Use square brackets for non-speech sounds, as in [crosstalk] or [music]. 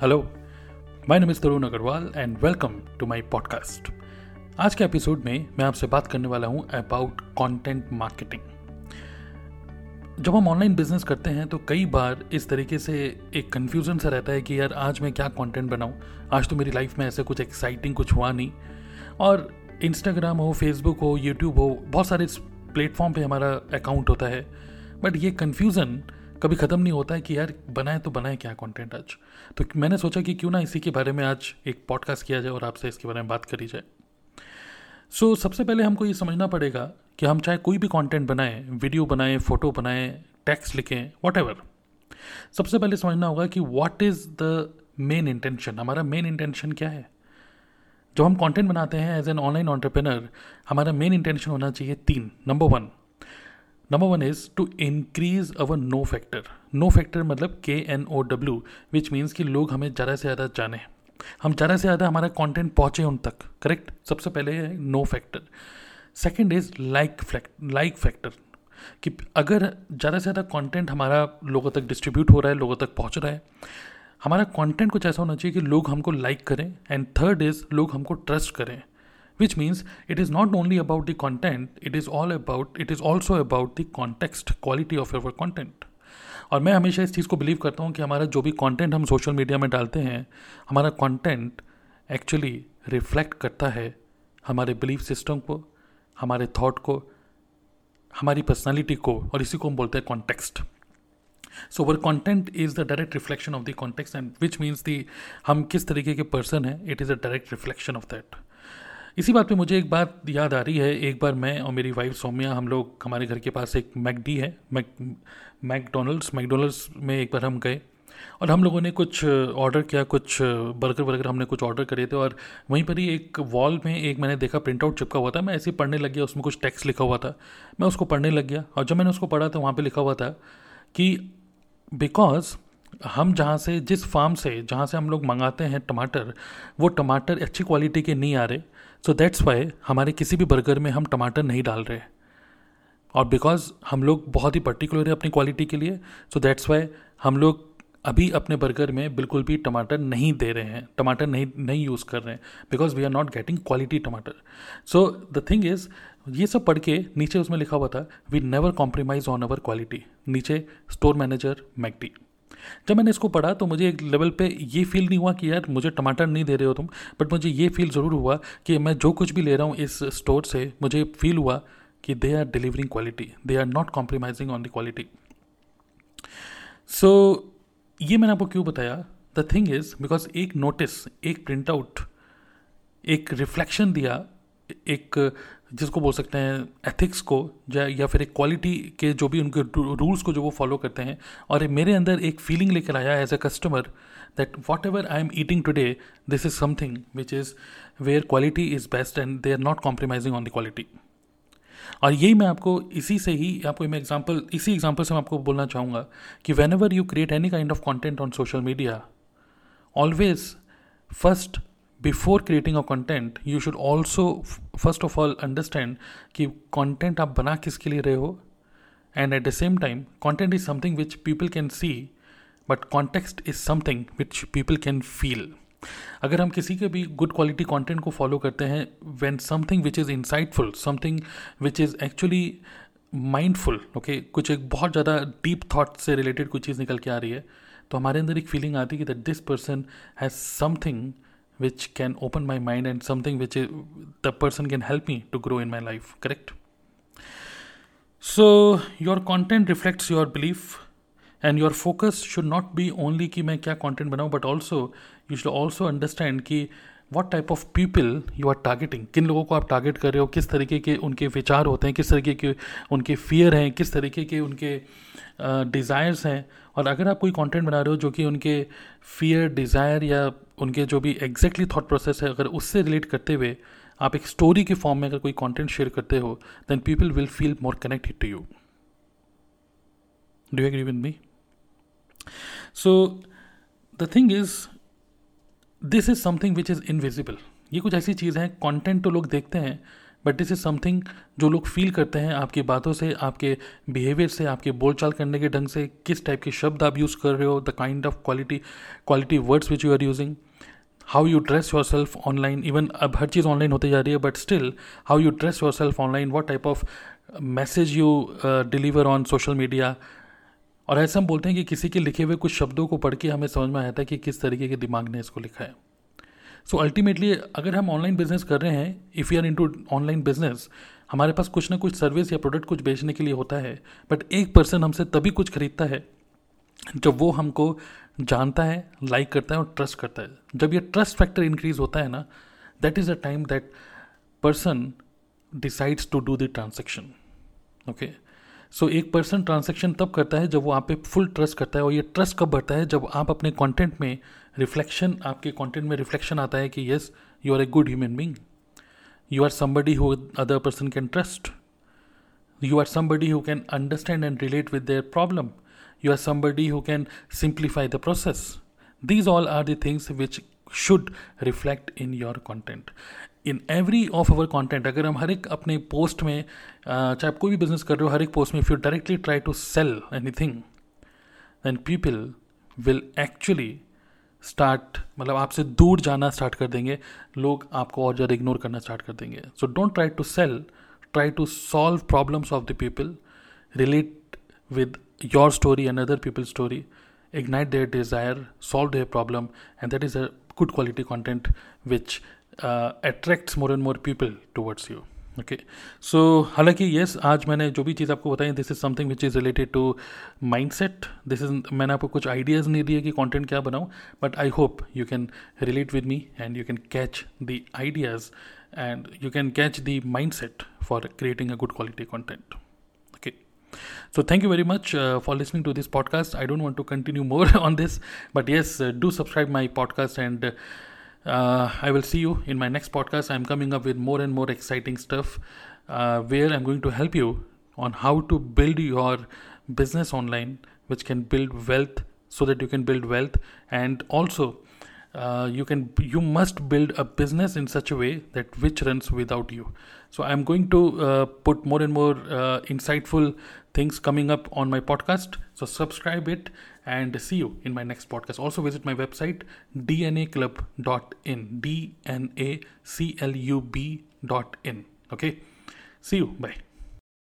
Hello my name is Tarun Agrawal and welcome to my podcast आज के episode में मैं आपसे बात करने वाला हूँ अबाउट कंटेंट मार्केटिंग जब हम ऑनलाइन बिज़नेस करते हैं तो कई बार इस तरीके से एक कन्फ्यूज़न सा रहता है कि यार, आज मैं क्या कंटेंट बनाऊँ? आज तो मेरी लाइफ में ऐसे कुछ एक्साइटिंग कुछ हुआ नहीं। और इंस्टाग्राम हो फेसबुक हो यूट्यूब हो, बहुत सारे प्लेटफॉर्म पे हमारा अकाउंट होता है। बट ये कन्फ्यूज़न कभी ख़त्म नहीं होता है कि यार बनाए तो बनाए क्या कंटेंट आज? तो मैंने सोचा कि क्यों ना इसी के बारे में आज एक पॉडकास्ट किया जाए और आपसे इसके बारे में बात करी जाए। सो so, सबसे पहले हमको ये समझना पड़ेगा कि हम चाहे कोई भी कंटेंट बनाएँ वीडियो बनाएँ फ़ोटो बनाएँ टेक्स्ट लिखें वॉट सबसे पहले समझना होगा कि what is the main intention हमारा मेन इंटेंशन क्या है? जब हम कंटेंट बनाते हैं एज एन ऑनलाइन ऑन्टरप्रेनर हमारा मेन इंटेंशन होना चाहिए तीन। Number one number one is to increase our know factor know factor मतलब K N O W which means कि लोग हमें ज़्यादा से ज़्यादा जाने। हम ज़्यादा से ज़्यादा हमारा कंटेंट पहुँचे उन तक करेक्ट सबसे पहले है know factor second is like like factor कि अगर ज़्यादा से ज़्यादा कंटेंट हमारा लोगों तक डिस्ट्रीब्यूट हो रहा है, लोगों तक पहुँच रहा है, हमारा कंटेंट कुछ ऐसा होना चाहिए कि लोग हमको लाइक करें। एंड थर्ड इज़ लोग हमको ट्रस्ट करें। Which means it is not only about the content, it is all about, it is also about the context, quality of your content. और मैं हमेशा इस चीज़ को बिलीव करता हूँ कि हमारा जो भी कंटेंट हम सोशल मीडिया में डालते हैं, हमारा कंटेंट एक्चुअली रिफ्लेक्ट करता है हमारे बिलीफ सिस्टम को, हमारे थॉट को, हमारी पर्सनालिटी को, और इसी को हम बोलते हैं context so our content is the direct reflection of the context and which means दी हम किस तरीके के पर्सन हैं it is a direct reflection of that इसी बात पे मुझे एक बात याद आ रही है। एक बार मैं और मेरी वाइफ सौम्या, हम लोग, हमारे घर के पास एक मैकडी है। मैक, मैकडोनल्ड्स मैकडोनल्ड्स में एक बार हम गए और हम लोगों ने कुछ ऑर्डर किया, कुछ बर्गर वर्गर हमने कुछ ऑर्डर करे थे और वहीं पर ही एक वॉल में एक मैंने देखा प्रिंट आउट चिपका हुआ था। मैं ऐसे पढ़ने लग गया, उसमें कुछ टेक्स्ट लिखा हुआ था। मैं उसको पढ़ने लग गया और जब मैंने उसको पढ़ा तो वहाँ पर लिखा हुआ था कि बिकॉज़ हम जहाँ से, जिस फार्म से, जहाँ से हम लोग मंगाते हैं टमाटर, वो टमाटर अच्छी क्वालिटी के नहीं आ रहे। सो दैट्स वाई हमारे किसी भी बर्गर में हम टमाटर नहीं डाल रहे और बिकॉज़ हम लोग बहुत ही पर्टिकुलर है अपनी क्वालिटी के लिए सो दैट्स वाई हम लोग अभी अपने बर्गर में बिल्कुल भी टमाटर नहीं दे रहे हैं, टमाटर नहीं नहीं यूज़ कर रहे हैं because we are not getting quality टमाटर। सो द थिंग इज़ ये सब पढ़ के नीचे उसमें लिखा हुआ था we never compromise on our quality नीचे स्टोर मैनेजर मैकडी जब मैंने इसको पढ़ा तो मुझे एक लेवल पे ये फील नहीं हुआ कि यार मुझे टमाटर नहीं दे रहे हो तुम बट मुझे ये फील ज़रूर हुआ कि मैं जो कुछ भी ले रहा हूँ इस स्टोर से, मुझे फील हुआ कि they are delivering quality they are not compromising on the quality so ये मैंने आपको क्यों बताया? द थिंग इज़ बिकॉज़ एक नोटिस एक प्रिंट आउट एक रिफ्लेक्शन दिया, एक जिसको बोल सकते हैं एथिक्स को, या फिर एक क्वालिटी के जो भी उनके रूल्स को जो वो फॉलो करते हैं। और मेरे अंदर एक फीलिंग लेकर आया as a customer that whatever I am eating today this is something which is where quality is best and they are not compromising on the quality और यही मैं आपको इसी से ही, आपको मैं एग्ज़ाम्पल इसी एग्ज़ाम्पल से मैं आपको बोलना चाहूँगा कि whenever you create any kind of content on social media always first before creating a content you should also first of all understand कि कंटेंट आप बना किसके लिए रहे हो? And at the same time content is something which people can see but context is something which people can feel अगर हम किसी के भी गुड क्वालिटी कंटेंट को फॉलो करते हैं when something which is insightful something which is actually mindful okay कुछ एक बहुत ज़्यादा डीप थाट से रिलेटेड कुछ चीज़ निकल के आ रही है तो हमारे अंदर एक फीलिंग आती है कि that this person has something which can open my mind and something which the person can help me to grow in my life correct? So your content reflects your belief and your focus should not be only कि मैं क्या content बनाऊँ but also you should also understand कि what type of people you are targeting किन लोगों को आप target कर रहे हो किस तरीके के उनके विचार होते हैं किस तरीके के उनके फियर हैं किस तरीके के उनके डिज़ायर्स uh, हैं। और अगर आप कोई कंटेंट बना रहे हो जो कि उनके फियर डिज़ायर या उनके जो भी एग्जैक्टली थॉट प्रोसेस है अगर उससे रिलेट करते हुए आप एक स्टोरी के फॉर्म में अगर कोई कंटेंट शेयर करते हो then people will feel more connected to you do agree with me so the thing is this is something which is invisible ये कुछ ऐसी चीज़ है कंटेंट तो लोग देखते हैं बट दिस इज़ समथिंग जो लोग फील करते हैं आपकी बातों से, आपके बिहेवियर से, आपके बोलचाल करने के ढंग से, किस टाइप के शब्द आप यूज़ कर रहे हो the kind of quality quality words which you are using how you dress yourself online even अब हर चीज़ ऑनलाइन होती जा रही है but still how you dress yourself online what type of message you deliver on social media और ऐसा हम बोलते हैं कि किसी के लिखे हुए कुछ शब्दों को पढ़ के हमें समझ में आता है कि किस तरीके के दिमाग ने इसको लिखा है। सो so अल्टीमेटली अगर हम ऑनलाइन बिज़नेस कर रहे हैं if you are into online business हमारे पास कुछ ना कुछ सर्विस या प्रोडक्ट कुछ बेचने के लिए होता है बट एक पर्सन हमसे तभी कुछ खरीदता है जब वो हमको जानता है लाइक करता है और ट्रस्ट करता है। जब ये ट्रस्ट फैक्टर इंक्रीज होता है ना that is a time that person decides to do the transaction okay so एक पर्सन ट्रांजेक्शन तब करता है जब वो आप पे फुल ट्रस्ट करता है और ये ट्रस्ट कब बढ़ता है? जब आप अपने कंटेंट में रिफ्लेक्शन आपके कंटेंट में रिफ्लेक्शन आता है कि yes you are a good human being you are somebody who other person can trust you are somebody who can understand and relate with their problem. You are somebody who can simplify the process. These all are the things which should reflect in your content. In every of our content अगर हम हर एक अपने post में चाहे आप कोई भी business कर रहे हो हर एक पोस्ट में if you directly try to sell anything than people will actually start मतलब आपसे दूर जाना स्टार्ट कर देंगे लोग आपको और ज़्यादा इग्नोर करना स्टार्ट कर देंगे so don't try to sell try to solve problems of the people relate with your story and other people story ignite their desire solve their problem and that is a good quality content which uh, attracts more and more people towards you. Okay so हालाँकि yes आज मैंने जो भी चीज़ आपको बताई this is something which is related to mindset this is मैंने आपको कुछ आइडियाज़ नहीं दिए कि कंटेंट क्या बनाऊँ but I hope you can relate with me and you can catch the ideas and you can catch the mindset for creating a good quality content okay So thank you very much uh, for listening to this podcast. I don't want to continue [laughs] more on this, but yes, uh, do subscribe my podcast and uh, I will see you in my next podcast. I'm coming up with more and more exciting stuff uh, where I'm going to help you on how to build your business online, which can build wealth so that you can build wealth and also uh, you can you must build a business in such a way that which runs without you so i'm going to uh, put more and more uh, insightful things coming up on my podcast so subscribe it and see you in my next podcast. Also, visit my website dnaclub.in. D N A C L U B.in. Okay, see you. Bye.